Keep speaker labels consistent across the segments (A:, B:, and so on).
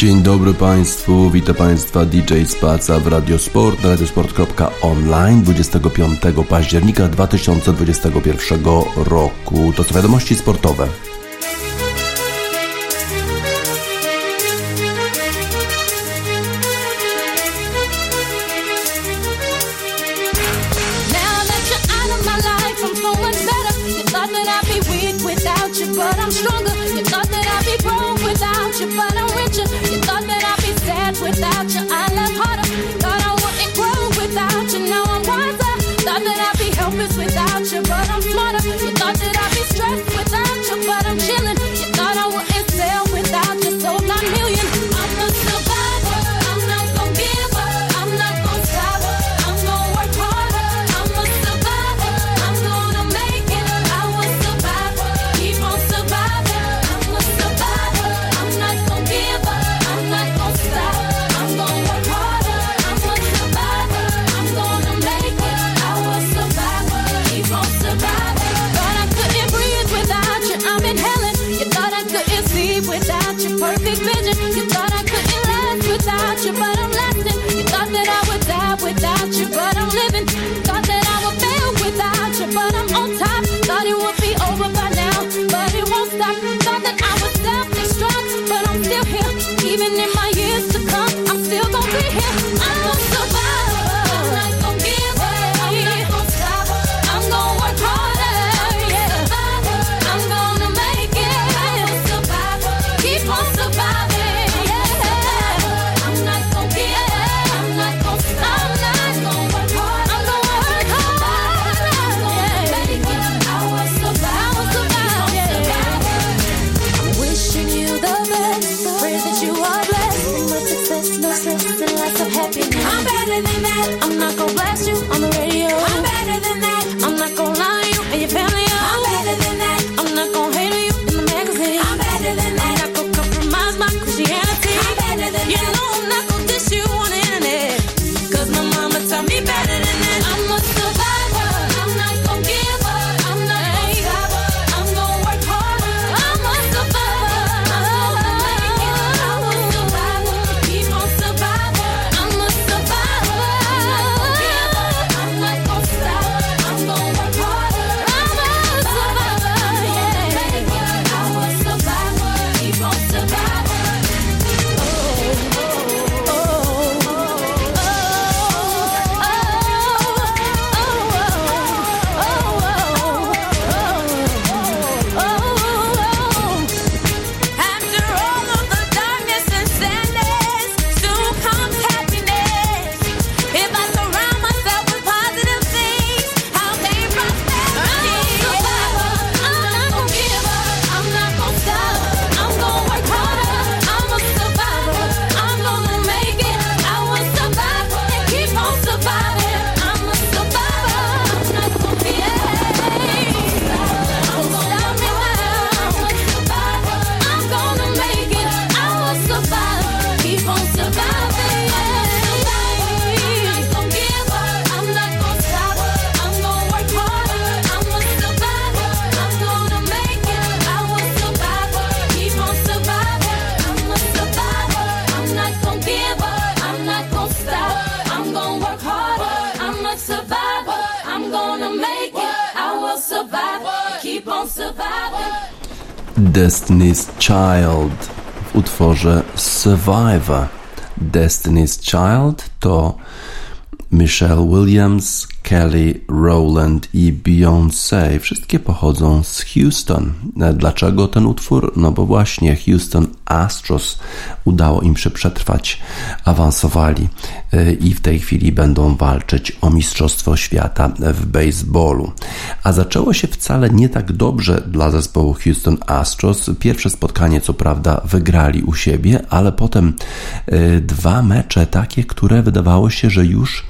A: Dzień dobry Państwu, witam Państwa DJ Spaca w Radiosport na radiosport.online 25 października 2021 roku. To są wiadomości sportowe. Destiny's Child w utworze Survivor. Destiny's Child to Michelle Williams, Kelly Rowland i Beyoncé. Wszystkie pochodzą z Houston. Dlaczego ten utwór? No bo właśnie Houston Astros udało im się przetrwać, awansowali y, i w tej chwili będą walczyć o Mistrzostwo Świata w baseballu. A zaczęło się wcale nie tak dobrze dla zespołu Houston Astros. Pierwsze spotkanie, co prawda, wygrali u siebie, ale potem y, dwa mecze takie, które wydawało się, że już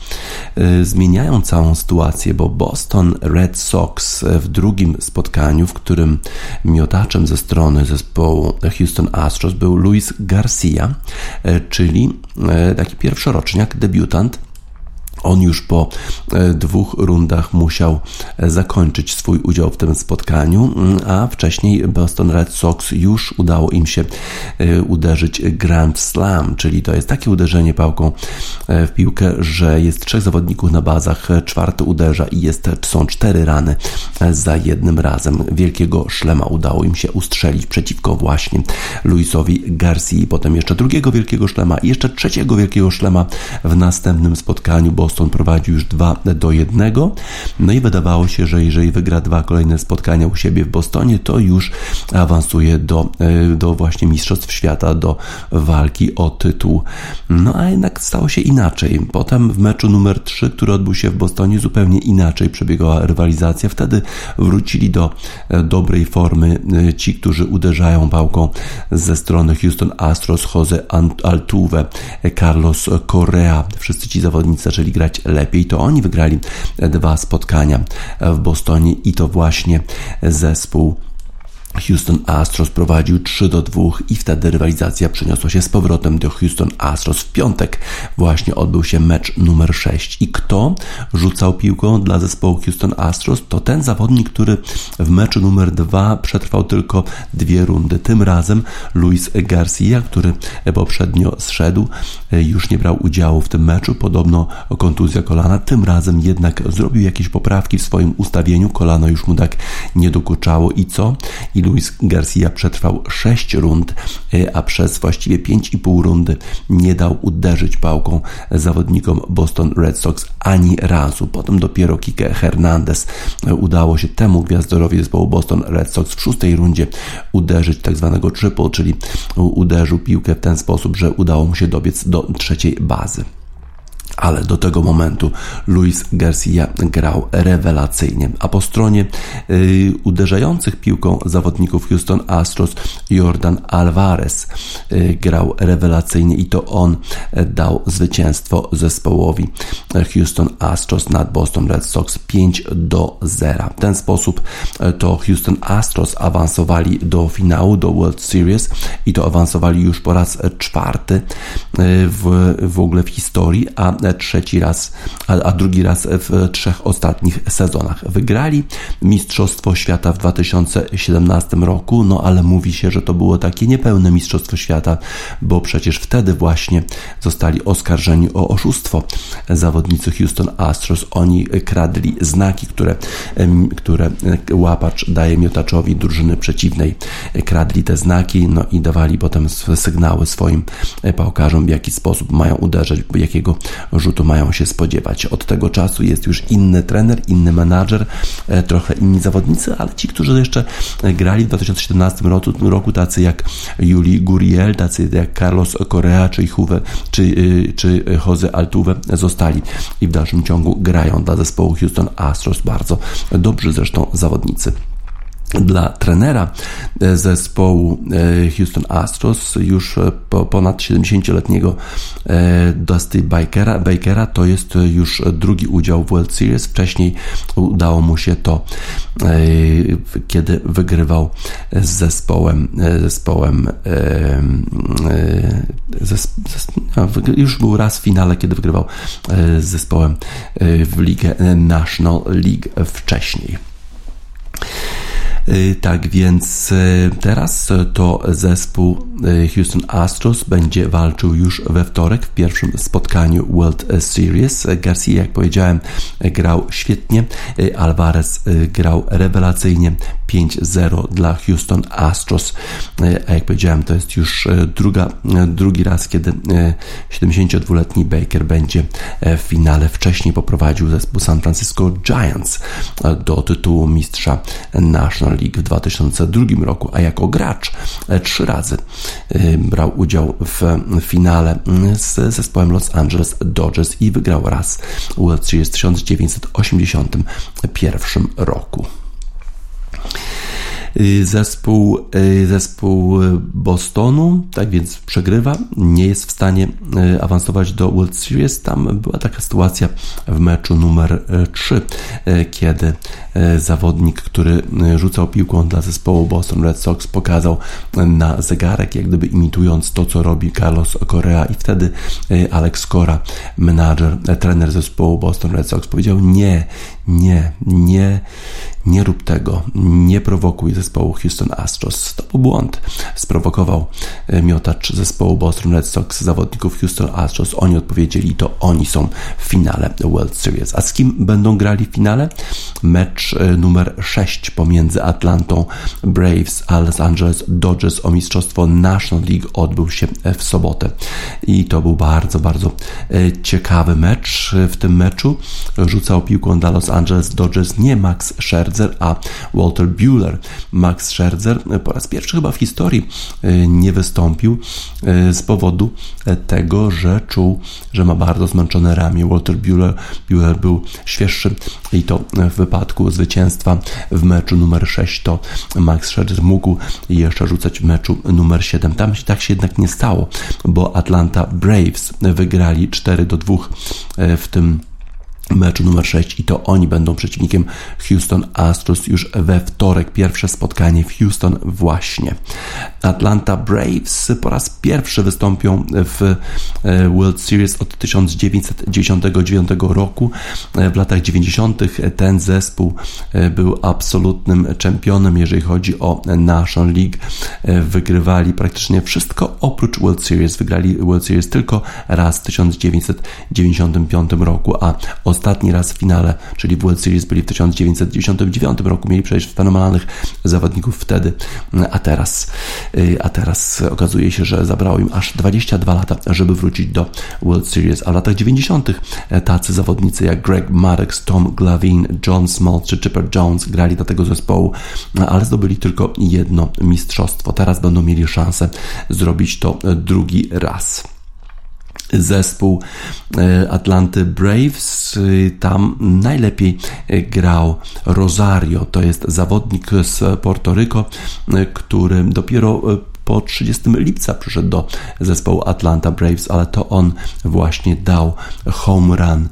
A: zmieniają całą sytuację, bo Boston Red Sox w drugim spotkaniu, w którym miotaczem ze strony zespołu Houston Astros był Luis Garcia, e, czyli e, taki pierwszoroczniak, debiutant
B: On już po e, dwóch rundach musiał e, zakończyć swój udział w tym spotkaniu, mm, a wcześniej Boston Red Sox już udało im się e, uderzyć Grand Slam, czyli to jest takie uderzenie pałką w piłkę, że jest trzech zawodników na bazach, czwarty uderza i jest, są cztery rany za jednym razem. Wielkiego szlema udało im się ustrzelić przeciwko właśnie Luisowi Garcia, potem jeszcze drugiego wielkiego szlema i jeszcze trzeciego wielkiego szlema w następnym spotkaniu, bo Boston prowadził już 2 do 1. No i wydawało się, że jeżeli wygra dwa kolejne spotkania u siebie w Bostonie, to już awansuje do, e, do właśnie Mistrzostw Świata, do walki o tytuł. No a jednak stało się inaczej. Potem w meczu numer 3, który odbył się w Bostonie, zupełnie inaczej przebiegała rywalizacja. Wtedy wrócili do e, dobrej formy e, ci, którzy uderzają pałką ze strony Houston Astros, Jose Altuve, Carlos Correa. Wszyscy ci zawodnicy zaczęli grać grać lepiej, to oni wygrali dwa spotkania w Bostonie i to właśnie zespół Houston Astros prowadził 3 do 2 i wtedy rywalizacja przeniosła się z powrotem do Houston Astros. W piątek właśnie odbył się mecz numer 6 i kto rzucał piłką dla zespołu Houston Astros? To ten zawodnik, który w meczu numer 2 przetrwał tylko dwie rundy. Tym razem Luis Garcia, który poprzednio zszedł, już nie brał udziału w tym meczu, podobno kontuzja kolana. Tym razem jednak zrobił jakieś poprawki w swoim ustawieniu, kolano już mu tak nie dokuczało i co? I Luis Garcia przetrwał 6 rund, e, a przez właściwie 5,5 rundy nie dał uderzyć pałką zawodnikom Boston Red Sox ani razu. Potem dopiero Kike Hernandez e, udało się temu gwiazdorowi zespołu Boston Red Sox w szóstej rundzie uderzyć tak zwanego triple, czyli uderzył piłkę w ten sposób, że udało mu się dobiec do trzeciej bazy ale do tego momentu Luis Garcia grał rewelacyjnie. A po stronie y, uderzających piłką zawodników Houston Astros Jordan Alvarez y, grał rewelacyjnie i to on dał zwycięstwo zespołowi Houston Astros nad Boston Red Sox 5 do 0. W ten sposób y, to Houston Astros awansowali do finału, do World Series i to awansowali już po raz czwarty y, w, w ogóle w historii, a trzeci raz, a, a drugi raz w trzech ostatnich sezonach. Wygrali Mistrzostwo Świata w 2017 roku, no ale mówi się, że to było takie niepełne Mistrzostwo Świata, bo przecież wtedy właśnie zostali oskarżeni o oszustwo zawodnicy Houston Astros. Oni kradli znaki, które, które łapacz daje miotaczowi drużyny przeciwnej. Kradli te znaki, no i dawali potem sygnały swoim pałkarzom, w jaki sposób mają uderzyć, jakiego rzutu mają się spodziewać. Od tego czasu jest już inny trener, inny menadżer, e, trochę inni zawodnicy, ale ci, którzy jeszcze grali w 2017 roku, roku tacy jak Juli Guriel, tacy jak Carlos Correa czy Juve, czy, y, czy Jose Altuve zostali i w dalszym ciągu grają dla zespołu Houston Astros bardzo dobrzy zresztą zawodnicy dla trenera e, zespołu e, Houston Astros, już e, po ponad 70-letniego Dusty Bakera, Bakera, to jest już drugi udział w World Series. Wcześniej udało mu się to, kiedy wygrywał z zespołem, zespołem już był raz w finale, kiedy wygrywał z zespołem w ligę National League wcześniej. Y, tak więc y, teraz to zespół y, Houston Astros będzie walczył już we wtorek w pierwszym spotkaniu World Series. Garcia, jak powiedziałem, grał świetnie. Alvarez grał rewelacyjnie. 5-0 dla Houston Astros. A jak powiedziałem, to jest już druga, drugi raz, kiedy 72-letni Baker będzie w finale. Wcześniej poprowadził zespół San Francisco Giants do tytułu mistrza National League w 2002 roku, a jako gracz e, trzy razy e, brał udział w finale z zespołem Los Angeles Dodgers i wygrał raz World Series w 1981 roku. Zespół, zespół Bostonu, tak więc przegrywa, nie jest w stanie awansować do World Series. Tam była taka sytuacja w meczu numer 3, kiedy zawodnik, który rzucał piłką dla zespołu Boston Red Sox, pokazał na zegarek, jak gdyby imitując to, co robi Carlos Correa i wtedy Alex Cora, menadżer, trener zespołu Boston Red Sox powiedział nie, nie, nie, nie rób tego, nie prowokuj zespołu Houston Astros. To był błąd. Sprowokował e, miotacz zespołu Boston Red Sox, zawodników Houston Astros. Oni odpowiedzieli, to oni są w finale World Series. A z kim będą grali w finale? Mecz e, numer 6 pomiędzy Atlantą Braves a Los Angeles Dodgers o mistrzostwo National League odbył się e, w sobotę. I to był bardzo, bardzo ciekawy mecz. W tym meczu rzucał piłką dla Los Angeles Dodgers nie Max Scherzer, a Walter Bueller. Max Scherzer po raz pierwszy chyba w historii e, nie wystąpił e, z powodu tego, że czuł, że ma bardzo zmęczone ramię. Walter Bueller, Bueller był świeższy i to w wypadku zwycięstwa w meczu numer 6 to Max Scherzer mógł jeszcze rzucać w meczu numer 7. Tam tak się jednak nie stało, bo Atlanta Braves wygrali 4 do 2 e, w tym meczu numer 6 i to oni będą przeciwnikiem Houston Astros już we wtorek. Pierwsze spotkanie w Houston właśnie. Atlanta Braves po raz pierwszy wystąpią w e, World Series od 1999 roku. E, w latach 90. ten zespół e, był absolutnym czempionem, jeżeli chodzi o National League. Wygrywali praktycznie wszystko oprócz World Series. Wygrali World Series tylko raz w 1995 roku, a ostatni raz w finale, czyli w World Series byli w 1999 roku. Mieli przecież fenomenalnych zawodników wtedy, a teraz, y, a teraz okazuje się, że zabrało im aż 22 lata, żeby wrócić do World Series. A w latach 90. tacy zawodnicy jak Greg Maddox, Tom Glavine, John Small czy Chipper Jones grali do tego zespołu, ale zdobyli tylko jedno mistrzostwo. Teraz będą mieli szansę zrobić to drugi raz zespół e, Atlanty Braves. E, tam najlepiej grał Rosario. To jest zawodnik z Porto Rico, e, który dopiero po 30 lipca przyszedł do zespołu Atlanta Braves, ale to on właśnie dał home run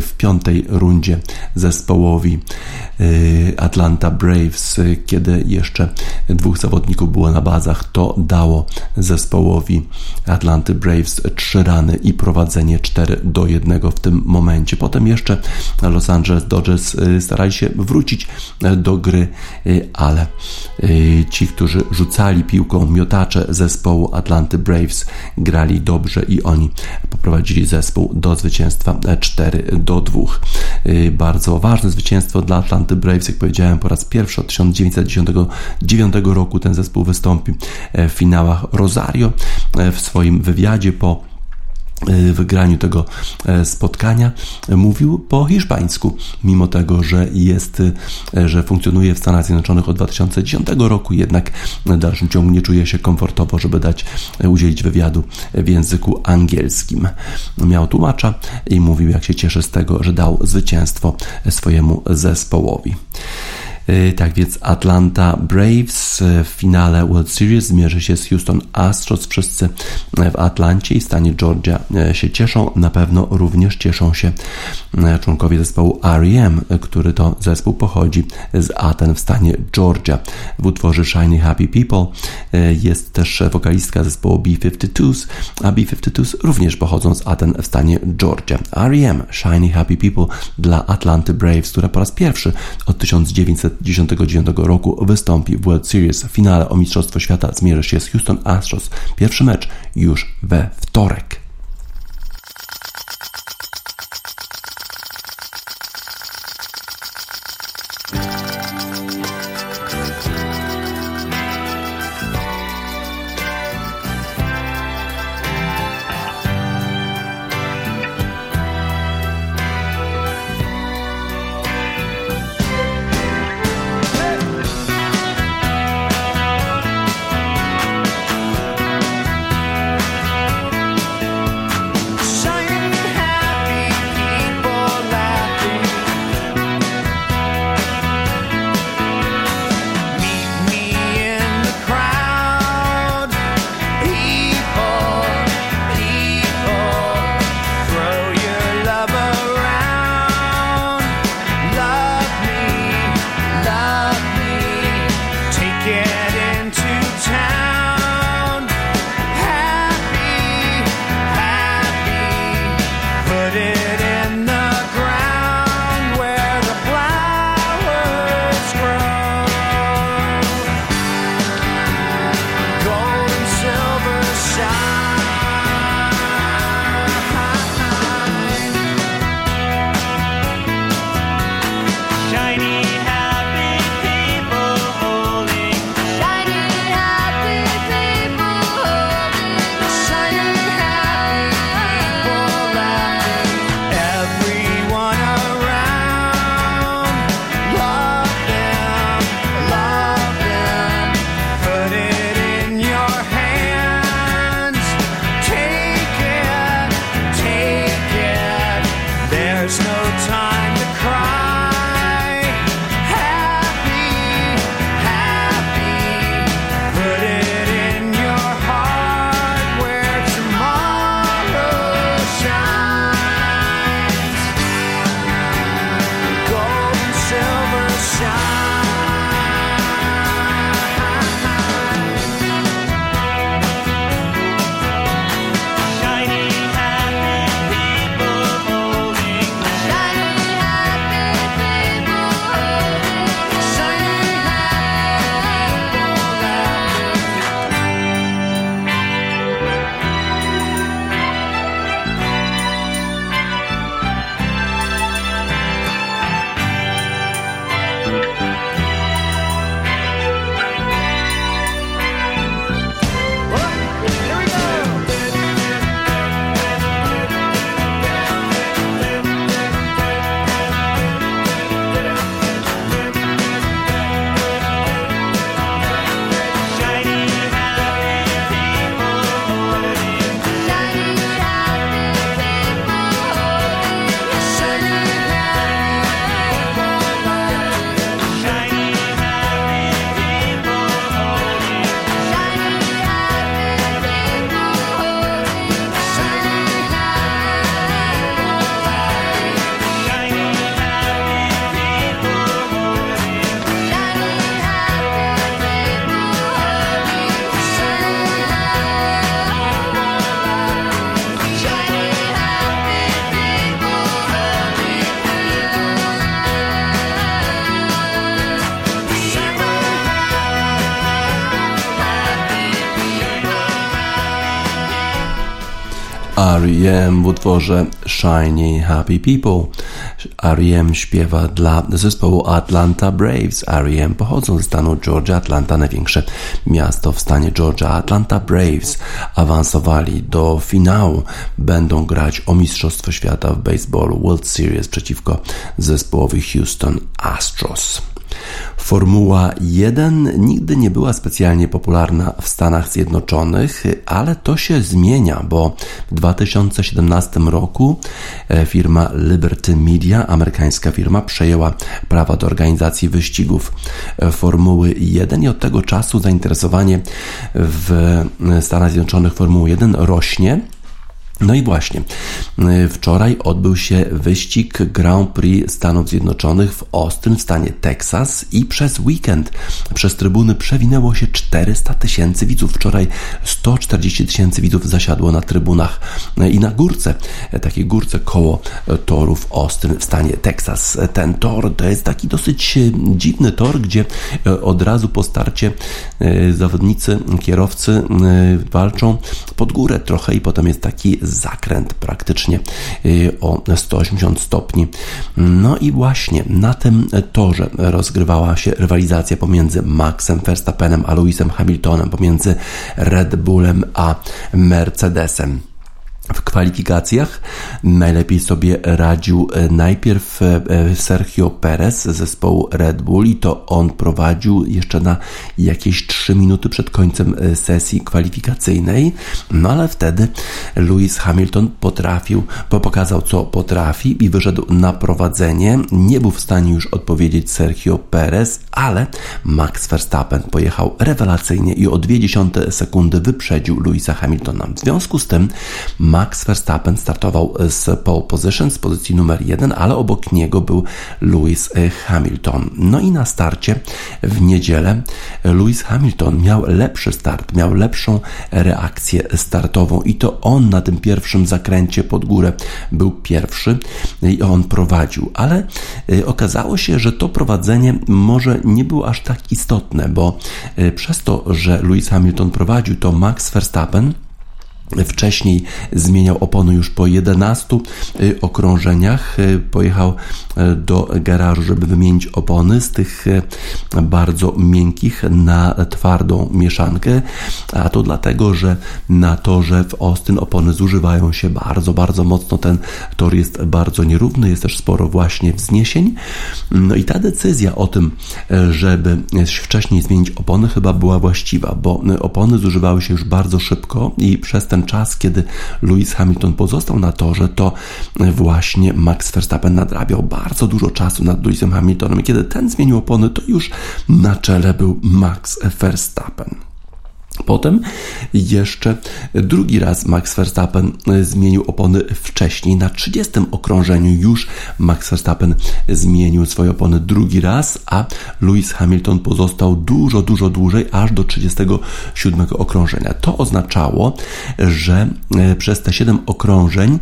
B: w piątej rundzie zespołowi Atlanta Braves, kiedy jeszcze dwóch zawodników było na bazach, to dało zespołowi Atlanty Braves trzy rany i prowadzenie 4 do 1 w tym momencie. Potem jeszcze Los Angeles Dodgers y, starali się wrócić do gry, ale ci, którzy rzucali piłką, miotacze zespołu Atlanty Braves grali dobrze i oni poprowadzili zespół do zwycięstwa 4 do 2. Bardzo ważne zwycięstwo dla Atlanty Braves, jak powiedziałem, po raz pierwszy od 1999 roku ten zespół wystąpi w finałach Rosario w swoim wywiadzie po e, wygraniu tego e, spotkania mówił po hiszpańsku, mimo tego, że jest, e, że funkcjonuje w Stanach Zjednoczonych od 2010 roku, jednak w dalszym ciągu nie czuje się komfortowo, żeby dać, udzielić wywiadu w języku angielskim. Miał tłumacza i mówił, jak się cieszy z tego, że dał zwycięstwo swojemu zespołowi. Y, tak więc Atlanta Braves w finale World Series zmierzy się z Houston Astros. Wszyscy w Atlancie i stanie Georgia y, się cieszą. Na pewno również cieszą się y, członkowie zespołu R.E.M., który to zespół pochodzi z Aten w stanie Georgia. W utworze Shiny Happy People jest też wokalistka zespołu B-52s, a B-52s również pochodzą z Aten w stanie Georgia. R.E.M. Shiny Happy People dla Atlanty Braves, która po raz pierwszy od 1900 1999 roku wystąpi w World Series. W finale o Mistrzostwo Świata zmierzy się z Houston Astros. Pierwszy mecz już we wtorek. R.E.M. w utworze Shiny Happy People. R.E.M. śpiewa dla zespołu Atlanta Braves. R.E.M. pochodzą ze stanu Georgia, Atlanta, największe miasto w stanie Georgia. Atlanta Braves awansowali do finału. Będą grać o Mistrzostwo Świata w baseballu World Series przeciwko zespołowi Houston Astros. Formuła 1 nigdy nie była specjalnie popularna w Stanach Zjednoczonych, ale to się zmienia, bo w 2017 roku e, firma Liberty Media, amerykańska firma, przejęła prawa do organizacji wyścigów e, Formuły 1 i od tego czasu zainteresowanie w Stanach Zjednoczonych Formułą 1 rośnie. No i właśnie, y, wczoraj odbył się wyścig Grand Prix Stanów Zjednoczonych w Austin w stanie Teksas i przez weekend przez trybuny przewinęło się 400 tysięcy widzów. Wczoraj 140 tysięcy widzów zasiadło na trybunach y, i na górce, y, takiej górce koło toru w Austin w stanie Teksas. Ten tor to jest taki dosyć dziwny tor, gdzie od razu po starcie zawodnicy, kierowcy walczą pod górę trochę i potem jest taki zakręt praktycznie y, o 180 stopni. No i właśnie na tym torze rozgrywała się rywalizacja pomiędzy Maxem Verstappenem a Lewisem Hamiltonem, pomiędzy Red Bullem a Mercedesem w kwalifikacjach najlepiej sobie radził e, najpierw e, e, Sergio Perez z zespołu Red Bull i to on prowadził jeszcze na jakieś 3 minuty przed końcem sesji kwalifikacyjnej, no ale wtedy Lewis Hamilton potrafił, pokazał co potrafi i wyszedł na prowadzenie. Nie był w stanie już odpowiedzieć Sergio Perez, ale Max Verstappen pojechał rewelacyjnie i o 0,2 sekundy wyprzedził Lewisa Hamiltona. W związku z tym Max Verstappen startował z pole position, z pozycji numer jeden, ale obok niego był Lewis Hamilton. No i na starcie w niedzielę Lewis Hamilton miał lepszy start, miał lepszą reakcję startową i to on na tym pierwszym zakręcie pod górę był pierwszy i on prowadził, ale y, okazało się, że to prowadzenie może nie było aż tak istotne, bo y, przez to, że Lewis Hamilton prowadził, to Max Verstappen Wcześniej zmieniał opony już po 11 y, okrążeniach. Y, pojechał y, do garażu, żeby wymienić opony z tych bardzo miękkich na twardą mieszankę. A to dlatego, że na torze w Austin opony zużywają się bardzo, bardzo mocno. Ten tor jest bardzo nierówny, jest też sporo właśnie wzniesień. No i ta decyzja o tym, żeby wcześniej zmienić opony, chyba była właściwa, bo opony zużywały się już bardzo szybko i przez ten ten czas, kiedy Lewis Hamilton pozostał na torze, to właśnie Max Verstappen nadrabiał bardzo dużo czasu nad Lewisem Hamiltonem. Kiedy ten zmienił opony, to już na czele był Max Verstappen. Potem jeszcze drugi raz Max Verstappen zmienił opony wcześniej. Na 30 okrążeniu już Max Verstappen zmienił swoje opony drugi raz, a Lewis Hamilton pozostał dużo, dużo dłużej, aż do 37 okrążenia. To oznaczało, że e, przez te 7 okrążeń,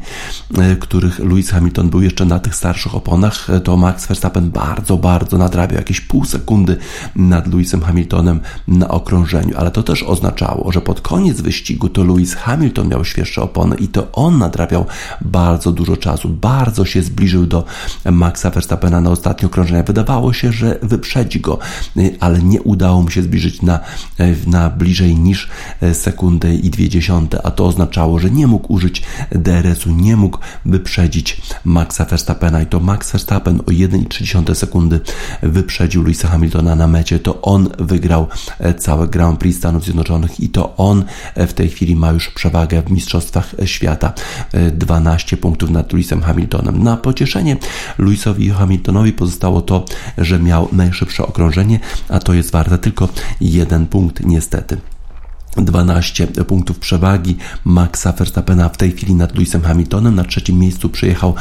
B: e, których Lewis Hamilton był jeszcze na tych starszych oponach, e, to Max Verstappen bardzo, bardzo nadrabiał jakieś pół sekundy nad Lewisem Hamiltonem na okrążeniu, ale to też oznaczało, oznaczało, że pod koniec wyścigu to Lewis Hamilton miał świeższe opony i to on nadrabiał bardzo dużo czasu, bardzo się zbliżył do Maxa Verstappena na ostatnie okrążenia. Wydawało się, że wyprzedzi go, ale nie udało mu się zbliżyć na, na bliżej niż sekundę i dwie dziesiąte, a to oznaczało, że nie mógł użyć DRS-u, nie mógł wyprzedzić Maxa Verstappena i to Max Verstappen o 1,3 sekundy wyprzedził Louisa Hamiltona na mecie, to on wygrał całe Grand Prix Stanów Zjednoczonych Zjednoczonych i to on w tej chwili ma już przewagę w Mistrzostwach Świata 12 punktów nad Lewisem Hamiltonem. Na pocieszenie Lewisowi Hamiltonowi pozostało to, że miał najszybsze okrążenie, a to jest warte tylko jeden punkt niestety. 12 punktów przewagi Maxa Verstappena w tej chwili nad Lewisem Hamiltonem. Na trzecim miejscu przyjechał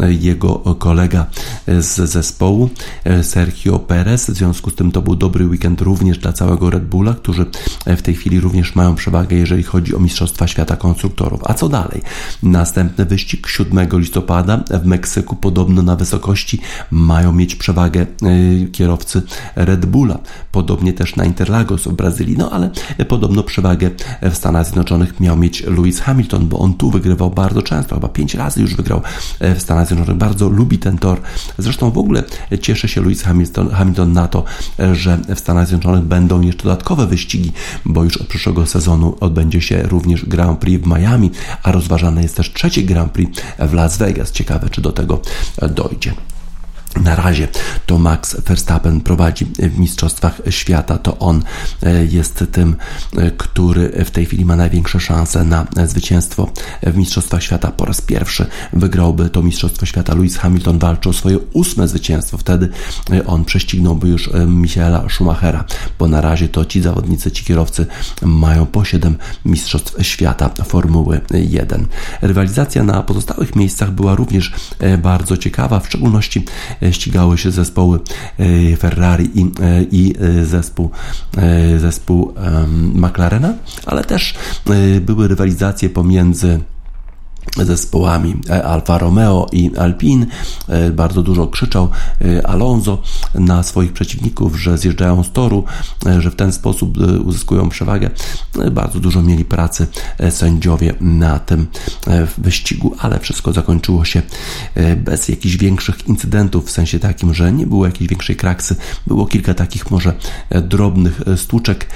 B: e, jego kolega e, z zespołu e, Sergio Perez. W związku z tym to był dobry weekend również dla całego Red Bulla, którzy w tej chwili również mają przewagę, jeżeli chodzi o Mistrzostwa Świata Konstruktorów. A co dalej? Następny wyścig 7 listopada w Meksyku, podobno na wysokości mają mieć przewagę kierowcy Red Bulla. Podobnie też na Interlagos w Brazylii, no ale podobno przewagę przewagę w Stanach Zjednoczonych miał mieć Lewis Hamilton, bo on tu wygrywał bardzo często, chyba pięć razy już wygrał w Stanach Zjednoczonych. Bardzo lubi ten tor. Zresztą w ogóle cieszy się Lewis Hamilton, Hamilton na to, że w Stanach Zjednoczonych będą jeszcze dodatkowe wyścigi, bo już od przyszłego sezonu odbędzie się również Grand Prix w Miami, a rozważane jest też trzeci Grand Prix w Las Vegas. Ciekawe, czy do tego dojdzie. Na razie to Max Verstappen prowadzi w Mistrzostwach Świata. To on e, jest tym, e, który w tej chwili ma największe szanse na zwycięstwo w Mistrzostwach Świata. Po raz pierwszy wygrałby to Mistrzostwo Świata. Lewis Hamilton walczy o swoje ósme zwycięstwo. Wtedy e, on prześcignąłby już Michaela Schumachera, bo na razie to ci zawodnicy, ci kierowcy mają po 7 Mistrzostw Świata Formuły 1. Rywalizacja na pozostałych miejscach była również bardzo ciekawa, w szczególności ścigały się zespoły e, Ferrari i, e, i e, zespół, zespół McLarena, ale też były rywalizacje pomiędzy zespołami e, Alfa Romeo i Alpine. E, bardzo dużo krzyczał e, Alonso na swoich przeciwników, że zjeżdżają z toru, że w ten sposób uzyskują przewagę. Bardzo dużo mieli pracy sędziowie na tym wyścigu, ale wszystko zakończyło się bez jakichś większych incydentów, w sensie takim, że nie było jakiejś większej kraksy. Było kilka takich może drobnych stłuczek,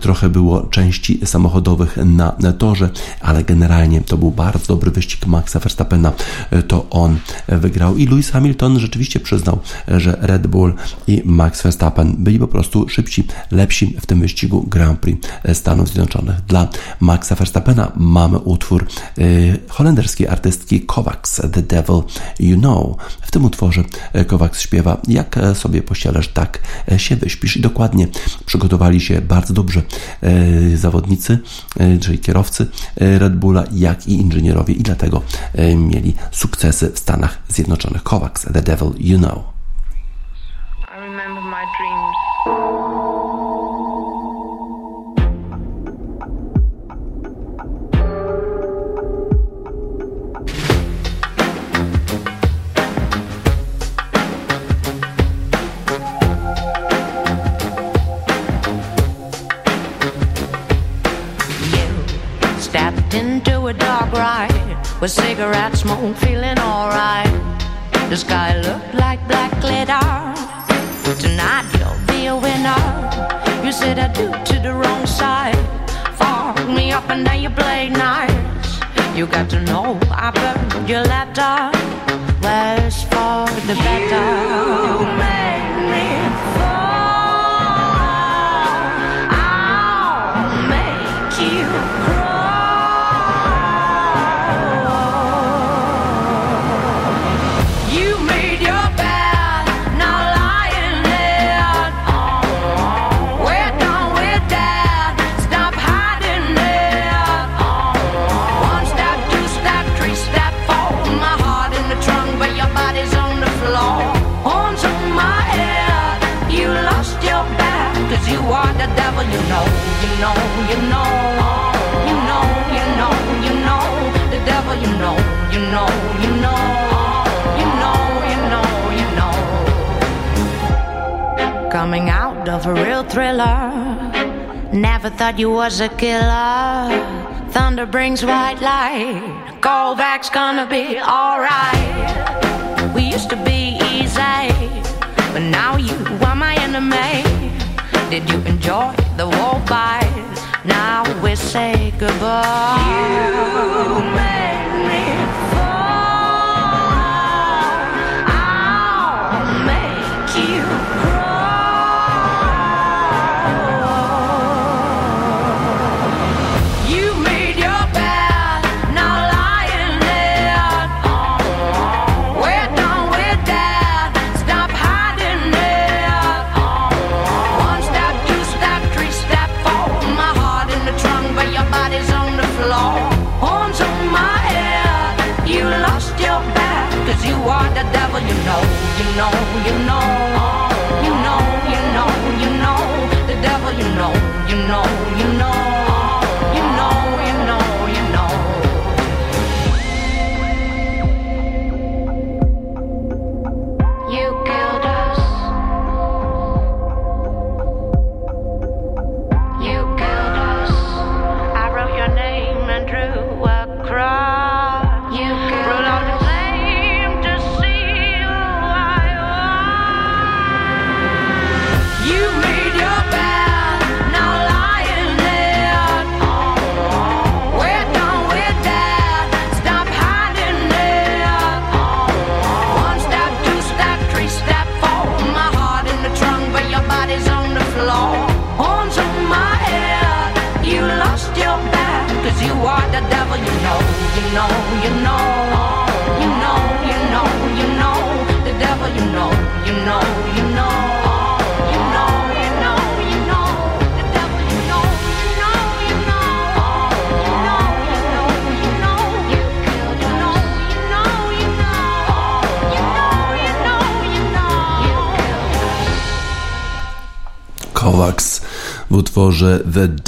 B: trochę było części samochodowych na torze, ale generalnie to był bardzo dobry wyścig Maxa Verstappena, e, to on wygrał i Lewis Hamilton rzeczywiście przyznał, że Red Bull i Max Verstappen byli po prostu szybsi, lepsi w tym wyścigu Grand Prix Stanów Zjednoczonych. Dla Maxa Verstappena mamy utwór e, holenderskiej artystki Kovacs, The Devil You Know. W tym utworze e, Kovacs śpiewa, jak sobie pościelesz, tak się wyśpisz i dokładnie przygotowali się bardzo dobrze zawodnicy, czyli kierowcy Red Bulla, jak i inżynierowie i dlatego e, mieli sukcesy w Stanach Zjednoczonych. Kovacs, The Devil You Know. Into a dark ride with cigarette smoke, feeling alright. The sky looked like black glitter. Tonight you'll be a winner. You said I do to the wrong side. Fuck me up and then you play nice. You got to know I burned your letter. Where's for the better? You made of a real thriller, never thought you was a killer. Thunder brings white light, Kovacs gonna be alright. We used to be easy, but now you are my enemy. Did you enjoy the war fight? Now we say goodbye. You made me know, you know,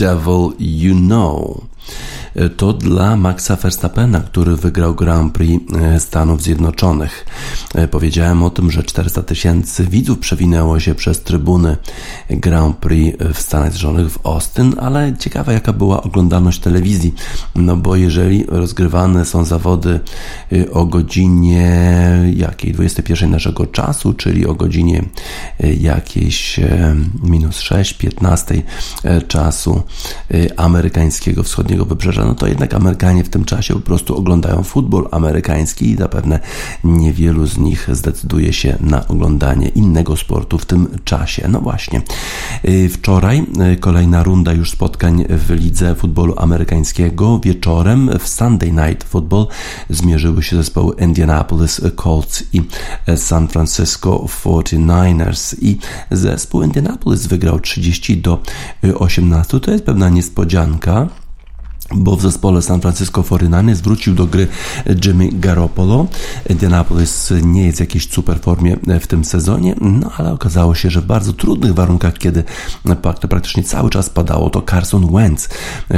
B: Devil You Know. To dla Maxa Verstappena, który wygrał Grand Prix e, Stanów Zjednoczonych. E, powiedziałem o tym, że 400 tysięcy widzów przewinęło się przez trybuny Grand Prix w Stanach Zjednoczonych w Austin, ale ciekawa jaka była oglądalność telewizji, no bo jeżeli rozgrywane są zawody e, o godzinie jakiej 21 naszego czasu, czyli o godzinie jakiejś minus 6, 15 czasu amerykańskiego wschodniego wybrzeża, no to jednak Amerykanie w tym czasie po prostu oglądają futbol amerykański i zapewne niewielu z nich zdecyduje się na oglądanie innego sportu w tym czasie. No właśnie. Y, wczoraj y, kolejna runda już spotkań w lidze futbolu amerykańskiego. Wieczorem w Sunday Night Football zmierzyły się zespoły Indianapolis Colts i San Francisco 49ers i zespół Indianapolis wygrał 30 do 18. To jest pewna niespodzianka bo w zespole San Francisco 49ers wrócił do gry Jimmy Garoppolo. Indianapolis nie jest w jakiejś super formie w tym sezonie, no ale okazało się, że w bardzo trudnych warunkach, kiedy praktycznie cały czas padało, to Carson Wentz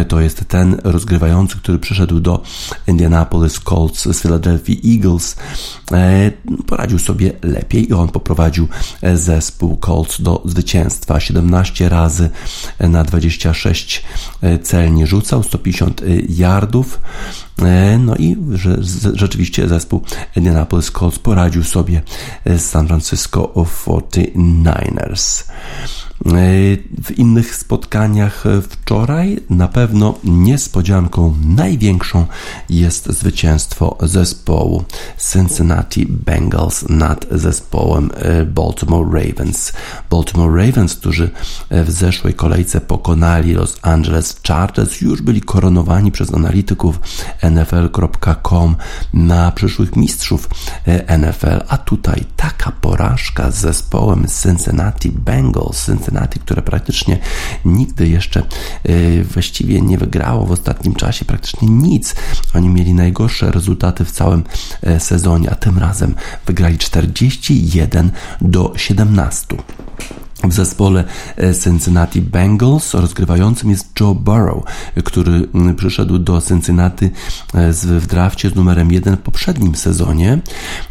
B: to jest ten rozgrywający, który przyszedł do Indianapolis Colts z Philadelphia Eagles. E, poradził sobie lepiej i on poprowadził zespół Colts do zwycięstwa. 17 razy na 26 celnie rzucał, 150 Y, yardów. E, no i rzeczywiście zespół Indianapolis Colts poradził sobie z San Francisco 49ers. W innych spotkaniach wczoraj na pewno niespodzianką największą jest zwycięstwo zespołu Cincinnati Bengals nad zespołem e, Baltimore Ravens. Baltimore Ravens, którzy w zeszłej kolejce pokonali Los Angeles Chargers, już byli koronowani przez analityków NFL.com na przyszłych mistrzów e, NFL, a tutaj taka porażka z zespołem Cincinnati Bengals. Cincinnati Cincinnati, które praktycznie nigdy jeszcze y, właściwie nie wygrało w ostatnim czasie praktycznie nic. Oni mieli najgorsze rezultaty w całym e, sezonie, a tym razem wygrali 41 do 17. W zespole e, Cincinnati Bengals rozgrywającym jest Joe Burrow, który przyszedł do Cincinnati e, w drafcie z numerem 1 w poprzednim sezonie,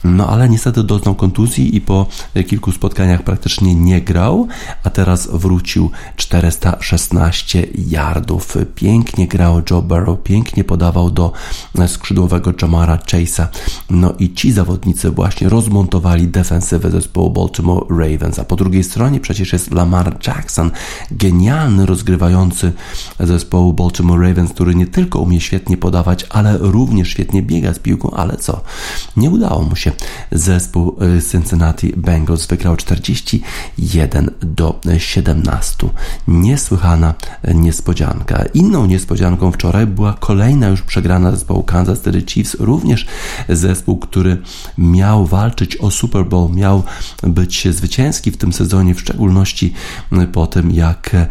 B: no ale niestety doznał kontuzji i po kilku spotkaniach praktycznie nie grał, a teraz wrócił 416 yardów. Pięknie grał Joe Burrow, pięknie podawał do skrzydłowego Jamara Chase'a. No i ci zawodnicy właśnie rozmontowali defensywę zespołu Baltimore Ravens, a po drugiej stronie przecież przecież jest Lamar Jackson, genialny rozgrywający zespołu Baltimore Ravens, który nie tylko umie świetnie podawać, ale również świetnie biega z piłką, ale co? Nie udało mu się. Zespół y, Cincinnati Bengals wygrał 41 do 17. Niesłychana niespodzianka. Inną niespodzianką wczoraj była kolejna już przegrana zespołu Kansas City Chiefs, również zespół, który miał walczyć o Super Bowl, miał być zwycięski w tym sezonie, w szczególności szczególności po tym, jak e,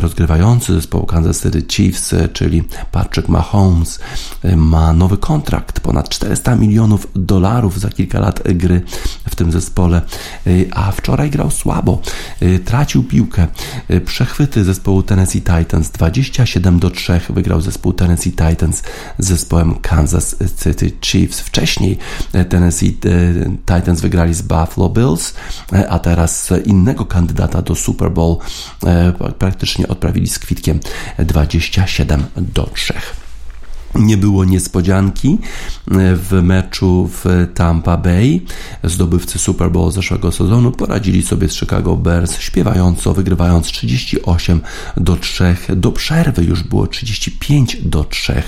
B: rozgrywający zespołu Kansas City Chiefs, e, czyli Patrick Mahomes, e, ma nowy kontrakt, ponad 400 milionów dolarów za kilka lat gry w tym zespole, a wczoraj grał słabo, tracił piłkę, przechwyty zespołu Tennessee Titans 27 do 3 wygrał zespół Tennessee Titans z zespołem Kansas City Chiefs. Wcześniej Tennessee Titans wygrali z Buffalo Bills, a teraz innego kandydata do Super Bowl e, praktycznie odprawili z kwitkiem 27 do 3. Nie było niespodzianki w meczu w Tampa Bay. Zdobywcy Super Bowl zeszłego sezonu poradzili sobie z Chicago Bears śpiewająco, wygrywając 38 do 3. Do przerwy już było 35 do 3.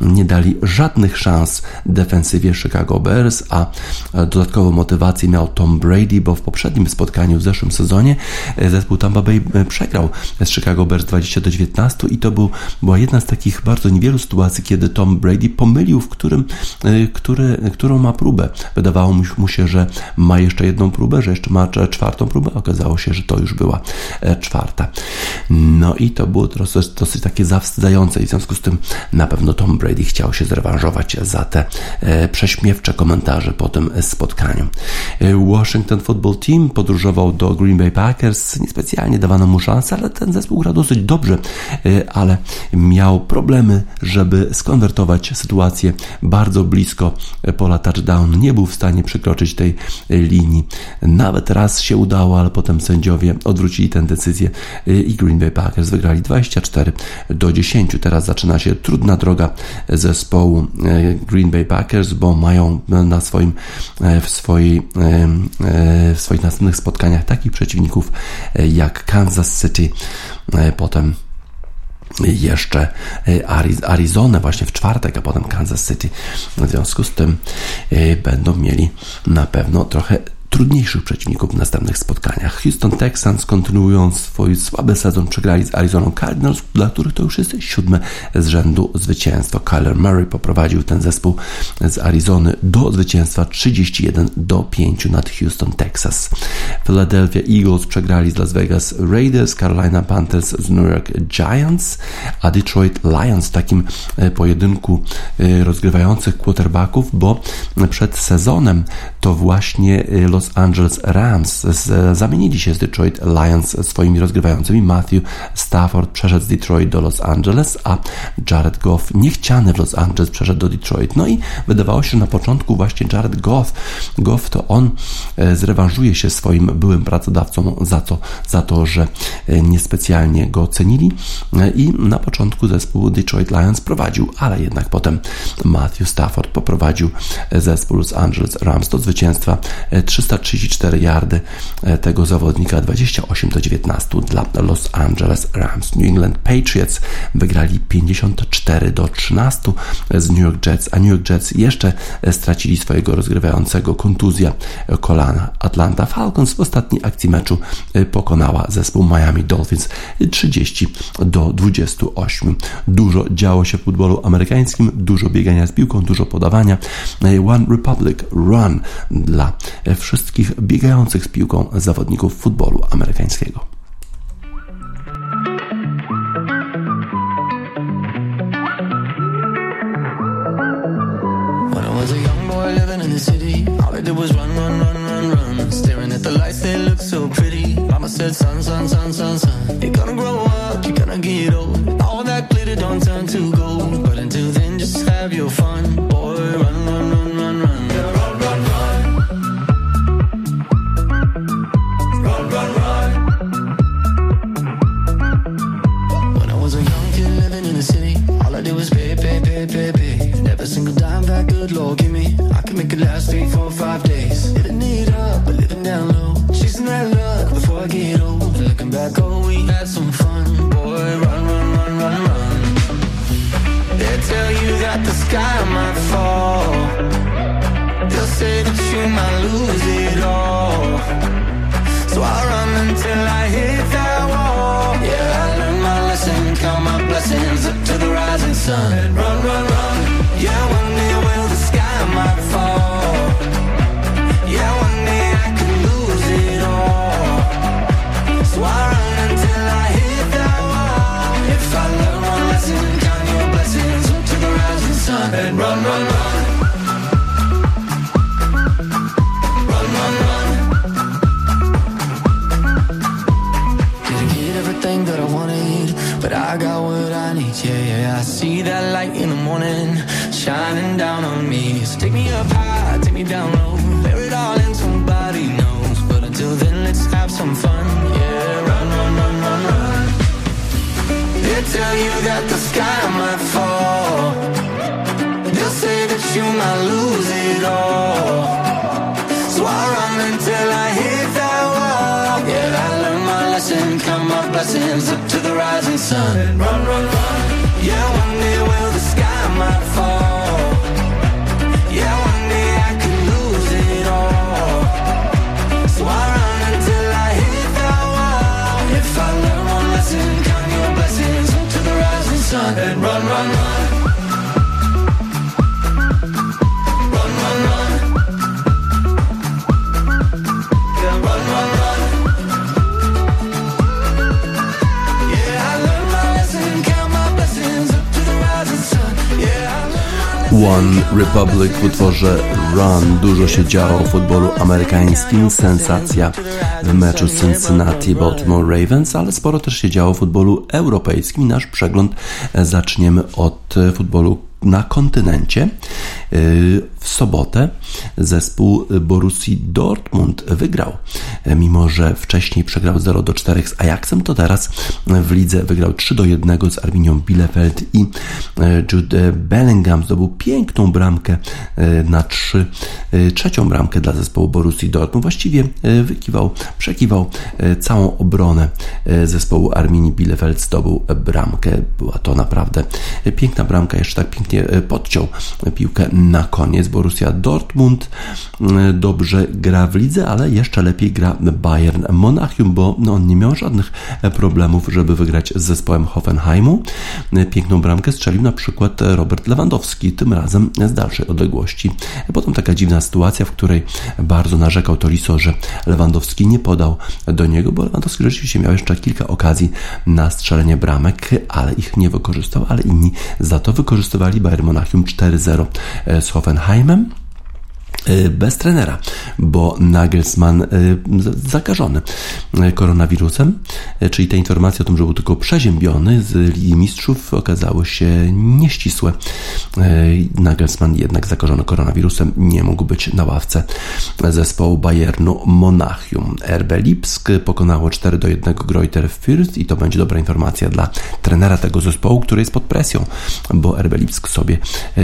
B: Nie dali żadnych szans defensywie Chicago Bears, a dodatkową motywację miał Tom Brady, bo w poprzednim spotkaniu w zeszłym sezonie zespół Tampa Bay przegrał z Chicago Bears 20 do 19 i to był, była jedna z takich bardzo niewielu sytuacji, kiedy kiedy Tom Brady pomylił, w którym, y, który, którą ma próbę. Wydawało mu się, że ma jeszcze jedną próbę, że jeszcze ma czwartą próbę. Okazało się, że to już była e, czwarta. No i to było dosyć, dosyć takie zawstydzające i w związku z tym na pewno Tom Brady chciał się zrewanżować za te e, prześmiewcze komentarze po tym spotkaniu. E, Washington Football Team podróżował do Green Bay Packers. Niespecjalnie dawano mu szansę, ale ten zespół grał dosyć dobrze, ale miał problemy, żeby skonwertować sytuację bardzo blisko pola touchdown. Nie był w stanie przekroczyć tej linii. Nawet raz się udało, ale potem sędziowie odwrócili tę decyzję i Green Bay Packers wygrali 24 do 10. Teraz zaczyna się trudna droga zespołu e, Green Bay Packers, bo mają na swoim, e, w, swojej, e, w swoich następnych spotkaniach takich przeciwników jak Kansas City, potem jeszcze e, Arizonę właśnie w czwartek, a potem Kansas City. W związku z tym e, będą mieli na pewno trochę trudniejszych przeciwników w następnych spotkaniach. Houston Texans kontynuują swój słaby sezon, przegrali z Arizona Cardinals, dla których to już jest siódme z rzędu zwycięstwo. Kyler Murray poprowadził ten zespół z Arizony do zwycięstwa 31 do 5 nad Houston, Texas. Philadelphia Eagles przegrali z Las Vegas Raiders, Carolina Panthers z New York Giants, a Detroit Lions w takim e, pojedynku e, rozgrywających quarterbacków, bo przed sezonem to właśnie e, Los Angeles Rams zamienili się z Detroit Lions swoimi rozgrywającymi. Matthew Stafford przeszedł z Detroit do Los Angeles, a Jared Goff, niechciany w Los Angeles, przeszedł do Detroit. No i wydawało się na początku właśnie Jared Goff, Goff to on e, zrewanżuje się swoim byłym pracodawcom za to, za to że e, niespecjalnie go cenili e, i na początku zespół Detroit Lions prowadził, ale jednak potem Matthew Stafford poprowadził zespół Los Angeles Rams do zwycięstwa 300 334 yardy e, tego zawodnika, 28 do 19 dla Los Angeles Rams. New England Patriots wygrali 54 do 13 z New York Jets, a New York Jets jeszcze e, stracili swojego rozgrywającego kontuzja kolana. Atlanta Falcons w ostatniej akcji meczu e, pokonała zespół Miami Dolphins 30 do 28. Dużo działo się w futbolu amerykańskim, dużo biegania z piłką, dużo podawania. One Republic Run dla wszystkich wszystkich biegających z piłką zawodników futbolu amerykańskiego. Sky might fall. They'll say that you might lose it all. So I run until I hit that wall. Yeah, I learned my lesson, count my blessings up to the rising sun. Run, run, run. Yeah, One Republic w utworze Run. Dużo się działo w futbolu amerykańskim. Sensacja w meczu Cincinnati-Baltimore Ravens, ale sporo też się działo w futbolu europejskim. Nasz przegląd zaczniemy od futbolu na kontynencie. W sobotę zespół Borussii Dortmund wygrał. Mimo, że wcześniej przegrał 0 do 4 z Ajaxem, to teraz w lidze wygrał 3 do 1 z Arminią Bielefeld i Jude Bellingham zdobył piękną bramkę na 3, trzecią bramkę dla zespołu Borussii Dortmund. Właściwie wykiwał, przekiwał całą obronę zespołu Arminii Bielefeld, zdobył bramkę. Była to naprawdę piękna bramka, jeszcze tak pięknie podciął piłkę na koniec. Borussia Dortmund dobrze gra w lidze, ale jeszcze lepiej gra Bayern Monachium, bo no, on nie miał żadnych problemów, żeby wygrać z zespołem Hoffenheimu. Piękną bramkę strzelił na przykład Robert Lewandowski, tym razem z dalszej odległości. Potem taka dziwna sytuacja, w której bardzo narzekał Tolisso, że Lewandowski nie podał do niego, bo Lewandowski rzeczywiście miał jeszcze kilka okazji na strzelenie bramek, ale ich nie wykorzystał, ale inni za to wykorzystywali Bayern Monachium 4-0 z Hoffenheimem bez trenera, bo Nagelsmann zakażony koronawirusem, czyli te informacje o tym, że był tylko przeziębiony z Ligi Mistrzów okazały się nieścisłe. Nagelsmann jednak zakażony koronawirusem nie mógł być na ławce zespołu Bayernu Monachium. RB Lipsk pokonało 4 do 1 Greuter Fürth i to będzie dobra informacja dla trenera tego zespołu, który jest pod presją, bo RB Lipsk sobie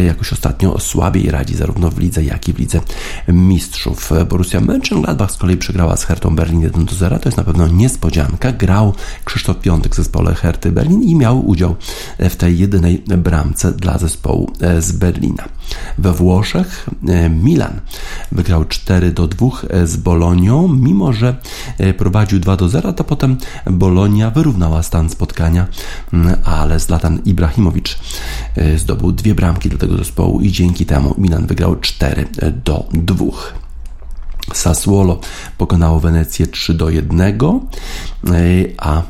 B: jakoś ostatnio słabiej radzi zarówno w lidze, jak i w lidze mistrzów. Borussia Mönchengladbach z kolei przegrała z Hertą Berlin 1 do 0. To jest na pewno niespodzianka. Grał Krzysztof Piątek w zespole Herty Berlin i miał udział w tej jedynej bramce dla zespołu z Berlina. We Włoszech Milan wygrał 4 do 2 z Bolonią, mimo że prowadził 2 do 0, to potem Bolonia wyrównała stan spotkania, ale Zlatan Ibrahimowicz zdobył dwie bramki dla tego zespołu i dzięki temu Milan wygrał 4 do 2. Sassuolo pokonało Wenecję 3 do 1, a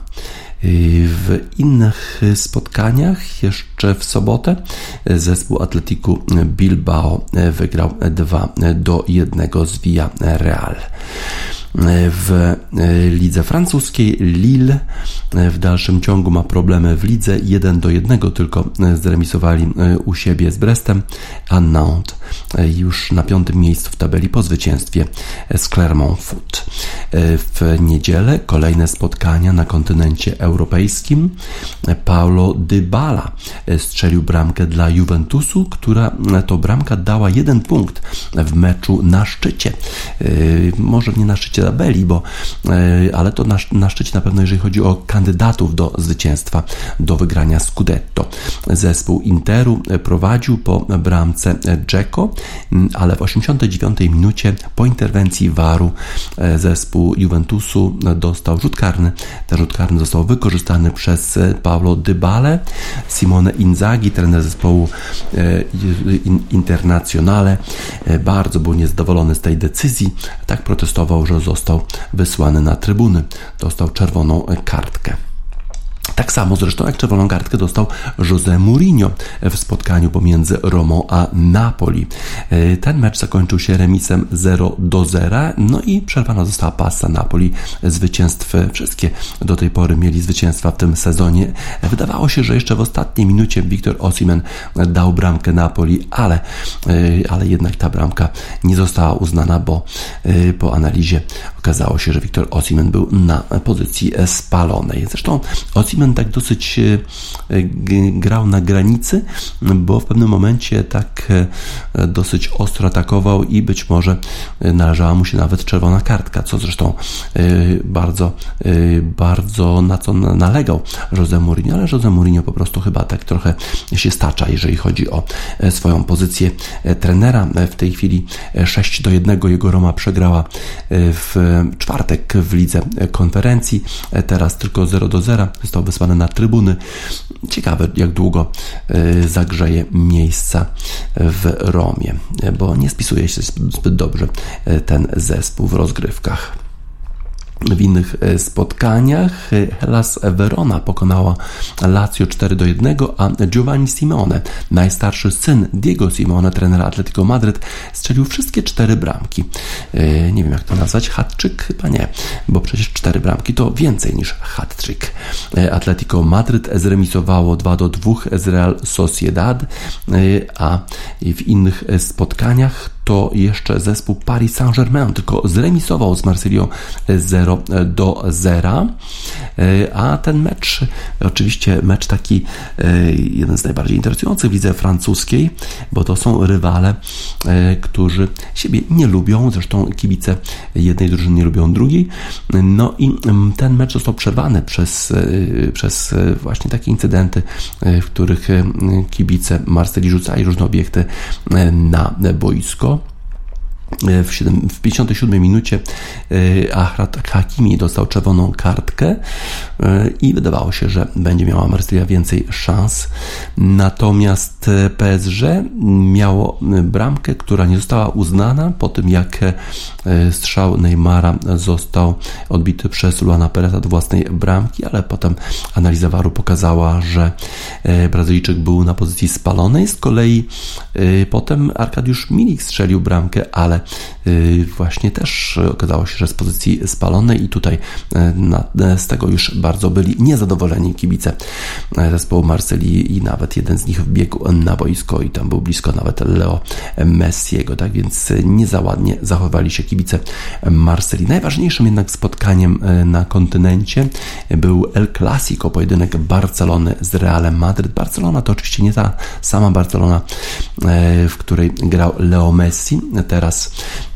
B: w innych spotkaniach jeszcze w sobotę zespół Atletiku Bilbao wygrał 2 do 1 z Via Real. W lidze francuskiej Lille w dalszym ciągu ma problemy w lidze 1 do 1 tylko zremisowali u siebie z Brestem, a Nantes już na piątym miejscu w tabeli po zwycięstwie z Clermont Foot. W niedzielę kolejne spotkania na kontynencie europejskim. Paulo Dybala strzelił bramkę dla Juventusu, która to bramka dała jeden punkt w meczu na szczycie. Może nie na szczycie tabeli, bo, ale to na, na szczycie na pewno, jeżeli chodzi o kandydatów do zwycięstwa, do wygrania Scudetto. Zespół Interu prowadził po bramce Dzeko, ale w 89 minucie po interwencji Waru zespół Juventusu dostał rzut karny. Ten rzut karny został wykorzystany przez Paulo Dybale. Simone Inzaghi, trener zespołu Internazionale, bardzo był niezadowolony z tej decyzji. Tak protestował, że został wysłany na trybuny. Dostał czerwoną kartkę. Tak samo zresztą jak czerwoną kartkę dostał José Mourinho w spotkaniu pomiędzy Romą a Napoli. Ten mecz zakończył się remisem 0 do 0, no i przerwana została pasa Napoli. Zwycięstw wszystkie do tej pory mieli zwycięstwa w tym sezonie. Wydawało się, że jeszcze w ostatniej minucie Viktor Osimhen dał bramkę Napoli, ale, ale jednak ta bramka nie została uznana, bo po analizie okazało się, że Viktor Osimhen był na pozycji spalonej. Zresztą Tak dosyć e, g- grał na granicy, bo w pewnym momencie tak e, dosyć ostro atakował i być może e, należała mu się nawet czerwona kartka, co zresztą e, bardzo, e, bardzo na co na- nalegał Jose Mourinho, ale Jose Mourinho po prostu chyba tak trochę się stacza, jeżeli chodzi o e, swoją pozycję e, trenera. E, W tej chwili e, 6 do 1 jego Roma przegrała e, w czwartek w lidze konferencji, E, teraz tylko 0 do 0, został wysłany na trybuny. Ciekawe, jak długo e, zagrzeje miejsca w Romie, bo nie spisuje się zbyt dobrze e, ten zespół w rozgrywkach. W innych e, spotkaniach e, Hellas Verona pokonała Lazio 4 do 1, a Giovanni Simone, najstarszy syn Diego Simone, trenera Atletico Madryt, strzelił wszystkie cztery bramki. E, Nie wiem jak to nazwać, hat-trick? Chyba nie, bo przecież cztery bramki to więcej niż hat-trick. Atletico Madryt zremisowało 2 do 2 z Real Sociedad, a w innych spotkaniach to jeszcze zespół Paris Saint-Germain tylko zremisował z Marsylią 0 do 0, E, a ten mecz, oczywiście mecz taki e, jeden z najbardziej interesujących w lidze francuskiej, bo to są rywale, e, którzy siebie nie lubią, zresztą kibice jednej drużyny nie lubią drugiej, no i mm, ten mecz został przerwany przez, e, przez e, właśnie takie incydenty, e, w których e, kibice Marsylii rzucali różne obiekty e, na boisko. E, W, 7, w 57 minucie e, Ahrat Hakimi dostał czerwoną kartkę e, i wydawało się, że będzie miała Marsylia więcej szans. Natomiast PSG miało bramkę, która nie została uznana po tym, jak strzał Neymara został odbity przez Luana Pereza do własnej bramki, ale potem analiza waru pokazała, że Brazylijczyk był na pozycji spalonej. Z kolei potem Arkadiusz Milik strzelił bramkę, ale właśnie też okazało się, że z pozycji spalonej i tutaj y, na, z tego już bardzo byli niezadowoleni kibice y, zespołu Marsylii i nawet jeden z nich wbiegł na boisko i tam był blisko nawet Leo Messiego, tak więc y, nie za ładnie zachowali się kibice Marsylii. Najważniejszym jednak spotkaniem y, na kontynencie był El Clasico, pojedynek Barcelony z Realem Madryt. Barcelona to oczywiście nie ta sama Barcelona, w której grał Leo Messi. Teraz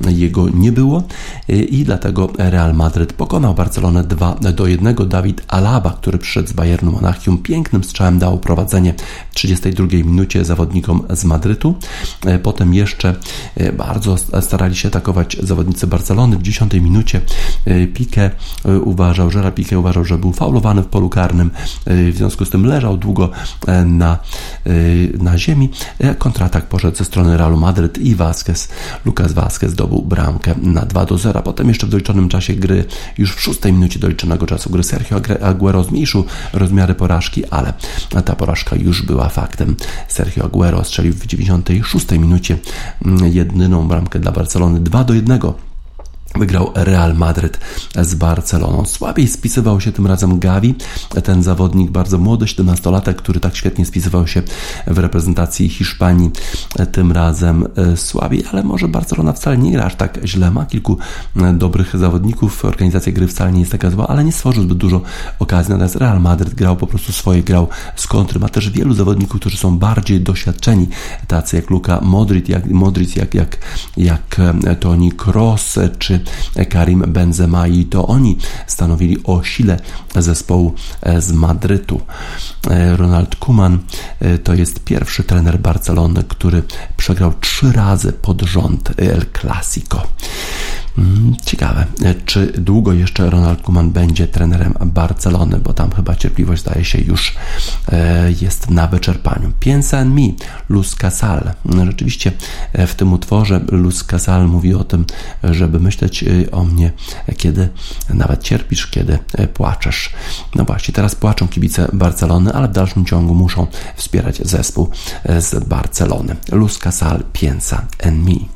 B: jego nie było e, i dlatego Real Madryt pokonał Barcelonę 2 do 1. Dawid Alaba, który przyszedł z Bayernu Monachium, pięknym strzałem dał prowadzenie w 32 minucie zawodnikom z Madrytu. E, Potem jeszcze e, bardzo starali się atakować zawodnicy Barcelony. W 10 minucie e, Pique uważał, Gerard Pique uważał, że był faulowany w polu karnym. W związku z tym leżał długo na, na ziemi. Kontratak poszedł ze strony Realu Madryt i Vasquez, Lucas Vasquez zdobył bramkę na 2 do 0. Potem jeszcze w doliczonym czasie gry, już w szóstej minucie doliczonego czasu gry, Sergio Aguero zmniejszył rozmiary porażki, ale ta porażka już była faktem. Sergio Aguero strzelił w 96 minucie mm, jedyną bramkę dla Barcelony 2 do 1 wygrał Real Madryt z Barceloną. Słabiej spisywał się tym razem Gavi, ten zawodnik bardzo młody, 17-latek, który tak świetnie spisywał się w reprezentacji Hiszpanii. Tym razem e, słabiej, ale może Barcelona wcale nie gra aż tak źle. Ma kilku e, dobrych zawodników, organizacja gry wcale nie jest taka zła, ale nie stworzył zbyt dużo okazji. Natomiast Real Madryt grał po prostu swoje, grał z kontry. Ma też wielu zawodników, którzy są bardziej doświadczeni, tacy jak Luka Modric, jak, Modric, jak, jak, jak e, Toni Kroos, czy Karim Benzema i to oni stanowili o sile zespołu e, z Madrytu. E, Ronald Koeman e, to jest pierwszy trener Barcelony, który przegrał trzy razy pod rząd El Clasico. Mm, Ciekawe, e, czy długo jeszcze Ronald Koeman będzie trenerem Barcelony, bo tam chyba cierpliwość zdaje się już e, jest na wyczerpaniu. Piensa en mi, Luz Casal. Mm, Rzeczywiście e, w tym utworze Luz Casal mówi o tym, żeby myśleć o mnie, kiedy nawet cierpisz, kiedy płaczesz. No właśnie, teraz płaczą kibice Barcelony, ale w dalszym ciągu muszą wspierać zespół z Barcelony. Luz Casal, Piensa en mi.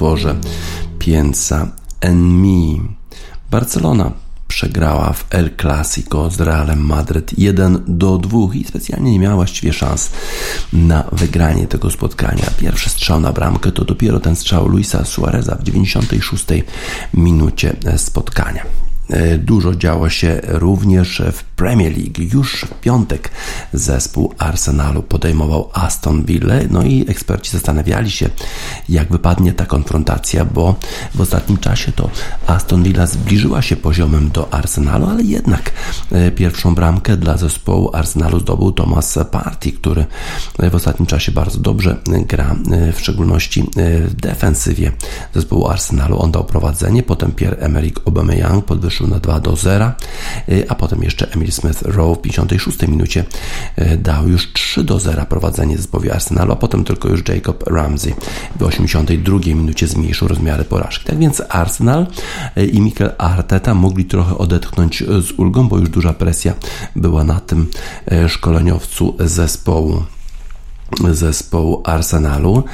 B: utworze Piensa en mi. Barcelona przegrała w El Clasico z Realem Madryt 1 do 2 i specjalnie nie miała właściwie szans na wygranie tego spotkania. Pierwszy strzał na bramkę to dopiero ten strzał Luisa Suareza w 96 minucie spotkania. E, Dużo działo się również w Premier League. Już w piątek zespół Arsenalu podejmował Aston Villa, no i eksperci zastanawiali się, jak wypadnie ta konfrontacja, bo w ostatnim czasie to Aston Villa zbliżyła się poziomem do Arsenalu, ale jednak e, pierwszą bramkę dla zespołu Arsenalu zdobył Thomas Partey, który w ostatnim czasie bardzo dobrze gra, e, w szczególności w defensywie zespołu Arsenalu. On dał prowadzenie, potem Pierre-Emerick Aubameyang podwyższył na 2 do 0, a potem jeszcze Emil Smith Rowe w 56 minucie e, dał już 3 do 0 prowadzenie zespołowi Arsenalu, a potem tylko już Jacob Ramsey w 82 minucie zmniejszył rozmiary porażki. Tak więc Arsenal e, i Mikel Arteta mogli trochę odetchnąć z ulgą, bo już duża presja była na tym e, szkoleniowcu zespołu. Zespołu Arsenalu.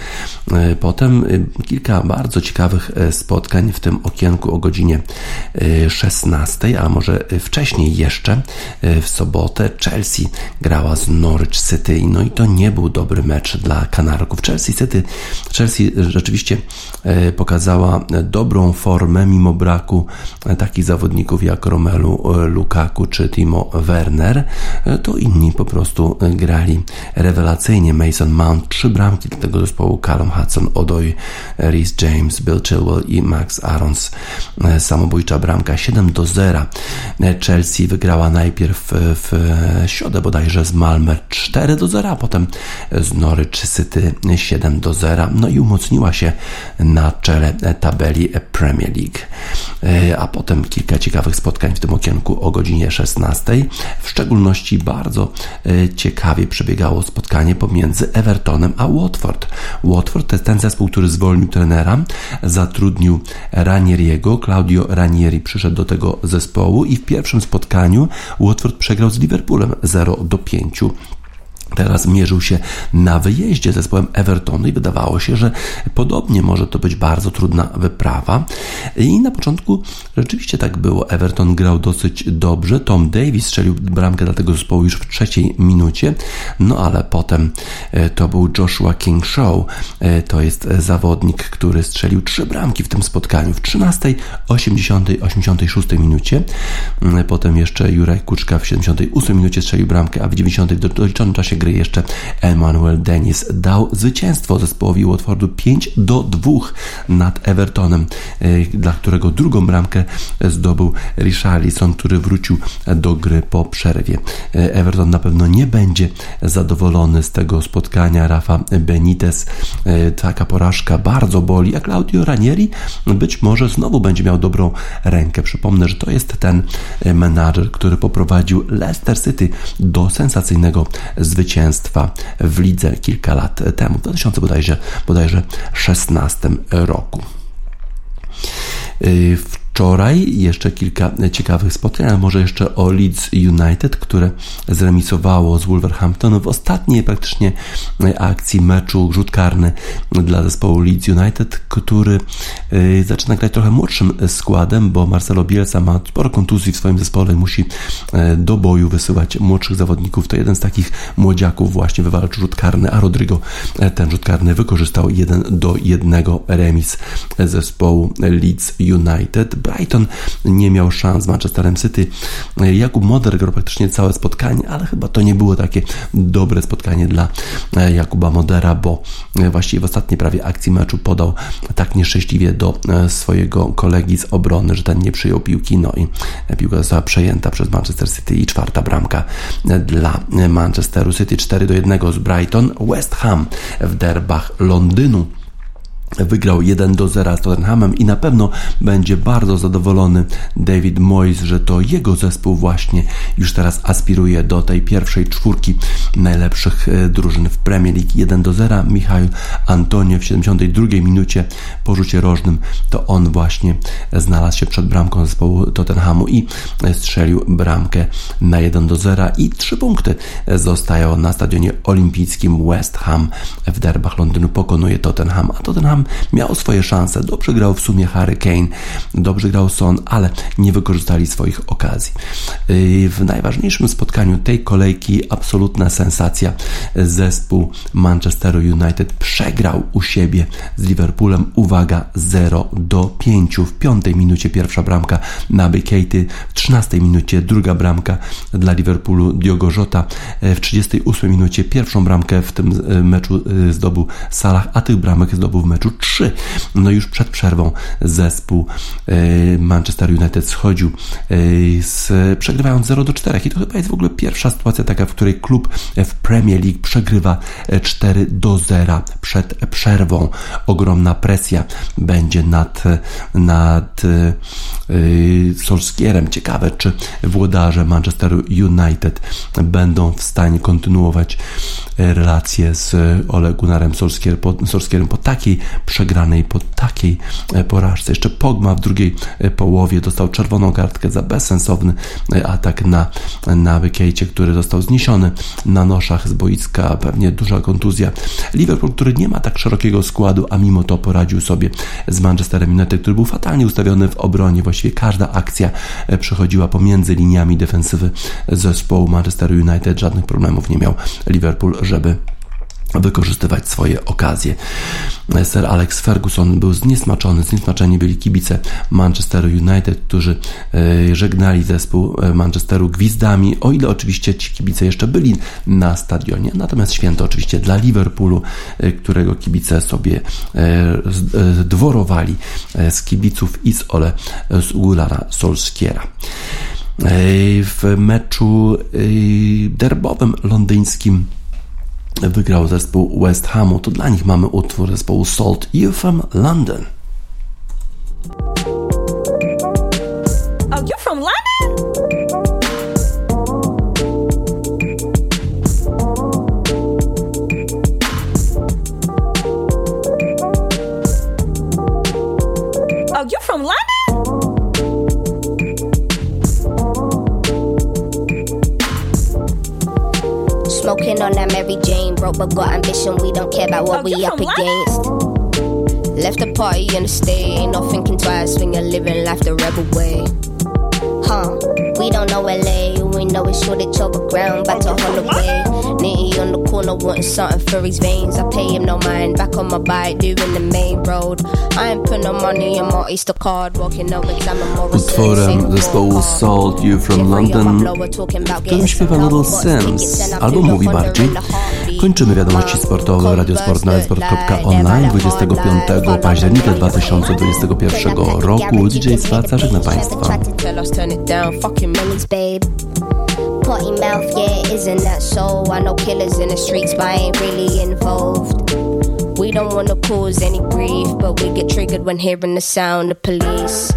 B: E, Potem e, kilka bardzo ciekawych e, spotkań w tym okienku o godzinie e, 16, a może wcześniej jeszcze w sobotę Chelsea grała z Norwich City. No i to nie był dobry mecz dla Kanarków. Chelsea City, Chelsea rzeczywiście pokazała dobrą formę mimo braku takich zawodników jak Romelu Lukaku czy Timo Werner. To inni po prostu grali rewelacyjnie. Mason Mount, trzy bramki do tego zespołu, Callum Hudson, Odoi, Rhys James, Bill Chilwell i Max Arons. E, Samobójcza bramka 7 do 0. E, Chelsea wygrała najpierw w środę bodajże z Malmö 4 do 0, a potem z Norwich City 7 do 0. No i umocniła się na czele tabeli Premier League. E, A potem kilka ciekawych spotkań w tym okienku o godzinie 16. W szczególności bardzo ciekawie przebiegało spotkanie pomiędzy Evertonem a Watford. Watford to jest ten zespół, który zwolnił trenera, zatrudnił Ranieriego. Claudio Ranieri przyszedł do tego zespołu i w pierwszym spotkaniu Watford przegrał z Liverpoolem 0 do 5. Teraz mierzył się na wyjeździe z zespołem Evertonu i wydawało się, że podobnie może to być bardzo trudna wyprawa. I na początku rzeczywiście tak było. Everton grał dosyć dobrze. Tom Davis strzelił bramkę dla tego zespołu już w trzeciej minucie. No ale potem e, to był Joshua King Show. E, To jest zawodnik, który strzelił trzy bramki w tym spotkaniu. W 13, 80, 86 minucie. Mm, Potem jeszcze Jurek Kuczka w 78 minucie strzelił bramkę, a w 90 do- doliczonym czasie gry jeszcze Emmanuel Dennis dał zwycięstwo zespołowi Watfordu 5 do 2 nad Evertonem, e, dla którego drugą bramkę zdobył Richarlison, który wrócił do gry po przerwie. E, Everton na pewno nie będzie zadowolony z tego spotkania Rafa Benitez. E, Taka porażka bardzo boli, a Claudio Ranieri być może znowu będzie miał dobrą rękę. Przypomnę, że to jest ten menadżer, który poprowadził Leicester City do sensacyjnego zwycięstwa w lidze kilka lat temu, w 2000 bodajże, bodajże 16 roku. Yy, Wczoraj jeszcze kilka ciekawych spotkań, a może jeszcze o Leeds United, które zremisowało z Wolverhampton w ostatniej praktycznie akcji meczu rzut karny dla zespołu Leeds United, który yy, zaczyna grać trochę młodszym składem, bo Marcelo Bielsa ma sporo kontuzji w swoim zespole i musi yy, do boju wysyłać młodszych zawodników. To jeden z takich młodziaków właśnie wywalczył rzut karny, a Rodrigo yy, ten rzut karny wykorzystał jeden do jednego remis zespołu Leeds United. Brighton nie miał szans z Manchesterem City. Jakub Moder grał praktycznie całe spotkanie, ale chyba to nie było takie dobre spotkanie dla Jakuba Modera, bo właściwie w ostatniej prawie akcji meczu podał tak nieszczęśliwie do swojego kolegi z obrony, że ten nie przyjął piłki, no i piłka została przejęta przez Manchester City i czwarta bramka dla Manchesteru City 4 do 1 z Brighton. West Ham w derbach Londynu wygrał 1 do 0 z Tottenhamem i na pewno będzie bardzo zadowolony David Moyes, że to jego zespół właśnie już teraz aspiruje do tej pierwszej czwórki najlepszych e, drużyn w Premier League 1 do 0. Michał Antonio w 72 minucie po rzucie rożnym to on właśnie znalazł się przed bramką zespołu Tottenhamu i strzelił bramkę na 1 do 0 i 3 punkty zostają na stadionie olimpijskim West Ham w derbach Londynu pokonuje Tottenham, a Tottenham miał swoje szanse. Dobrze grał w sumie Harry Kane, dobrze grał Son, ale nie wykorzystali swoich okazji. Yy, W najważniejszym spotkaniu tej kolejki absolutna sensacja. Zespół Manchesteru United przegrał u siebie z Liverpoolem. Uwaga, 0 do 5. W piątej minucie pierwsza bramka Naby Keity, w 13 minucie druga bramka dla Liverpoolu Diogo Jota, w 38 minucie pierwszą bramkę w tym e, meczu e, zdobył Salah, a tych bramek zdobył w meczu 3. No już przed przerwą zespół e, Manchester United schodził e, z, przegrywając 0 do 4 i to chyba jest w ogóle pierwsza sytuacja taka, w której klub w Premier League przegrywa e, 4 do 0 przed przerwą. Ogromna presja będzie nad, nad e, e, Solskierem. Ciekawe, czy włodarze Manchesteru United będą w stanie kontynuować e, relacje z Ole Gunnarem Solskier po, Solskierem po takiej przegranej po takiej e, porażce. Jeszcze Pogba w drugiej e, połowie dostał czerwoną kartkę za bezsensowny e, atak na, na Wykejcie, który został zniesiony na noszach z boiska, pewnie duża kontuzja. Liverpool, który nie ma tak szerokiego składu, a mimo to poradził sobie z Manchesterem United, który był fatalnie ustawiony w obronie. Właściwie każda akcja przechodziła pomiędzy liniami defensywy zespołu Manchester United. Żadnych problemów nie miał Liverpool, żeby wykorzystywać swoje okazje. Sir Alex Ferguson był zniesmaczony, zniesmaczeni byli kibice Manchesteru United, którzy e, żegnali zespół e, Manchesteru gwizdami, o ile oczywiście ci kibice jeszcze byli na stadionie. Natomiast święto oczywiście dla Liverpoolu, e, którego kibice sobie dworowali z kibiców i z Ole z Ulara Solskiera w meczu derbowym londyńskim wygrał zespół West Hamu, to dla nich mamy utwór zespołu Salt You from London.
A: But got ambition. We don't care about what
C: Oh,
A: we up
C: from
A: against. Left the party in the state, ain't no thinking twice when you're living life the rebel way. Huh? We don't know LA, we know it's Shoreditch overground, back to Holloway. Nitty on the corner wanting something for his veins. I pay him no mind, back on my bike, doing the main road. I ain't put no money in my Easter card, walking over Examine Morrison.
B: Utworem zespołu Salt You From London, w którym śpiewa Little Sims, albo mówi bardziej. Kończymy wiadomości sportowe Radiosport na sport.online 25 października 2021 roku. DJ Swaca żegna Państwa.
A: Potty mouth, yeah, isn't that so? I know killers in the streets, but I ain't really involved. We don't wanna cause any grief, but we get triggered when hearing the sound of police.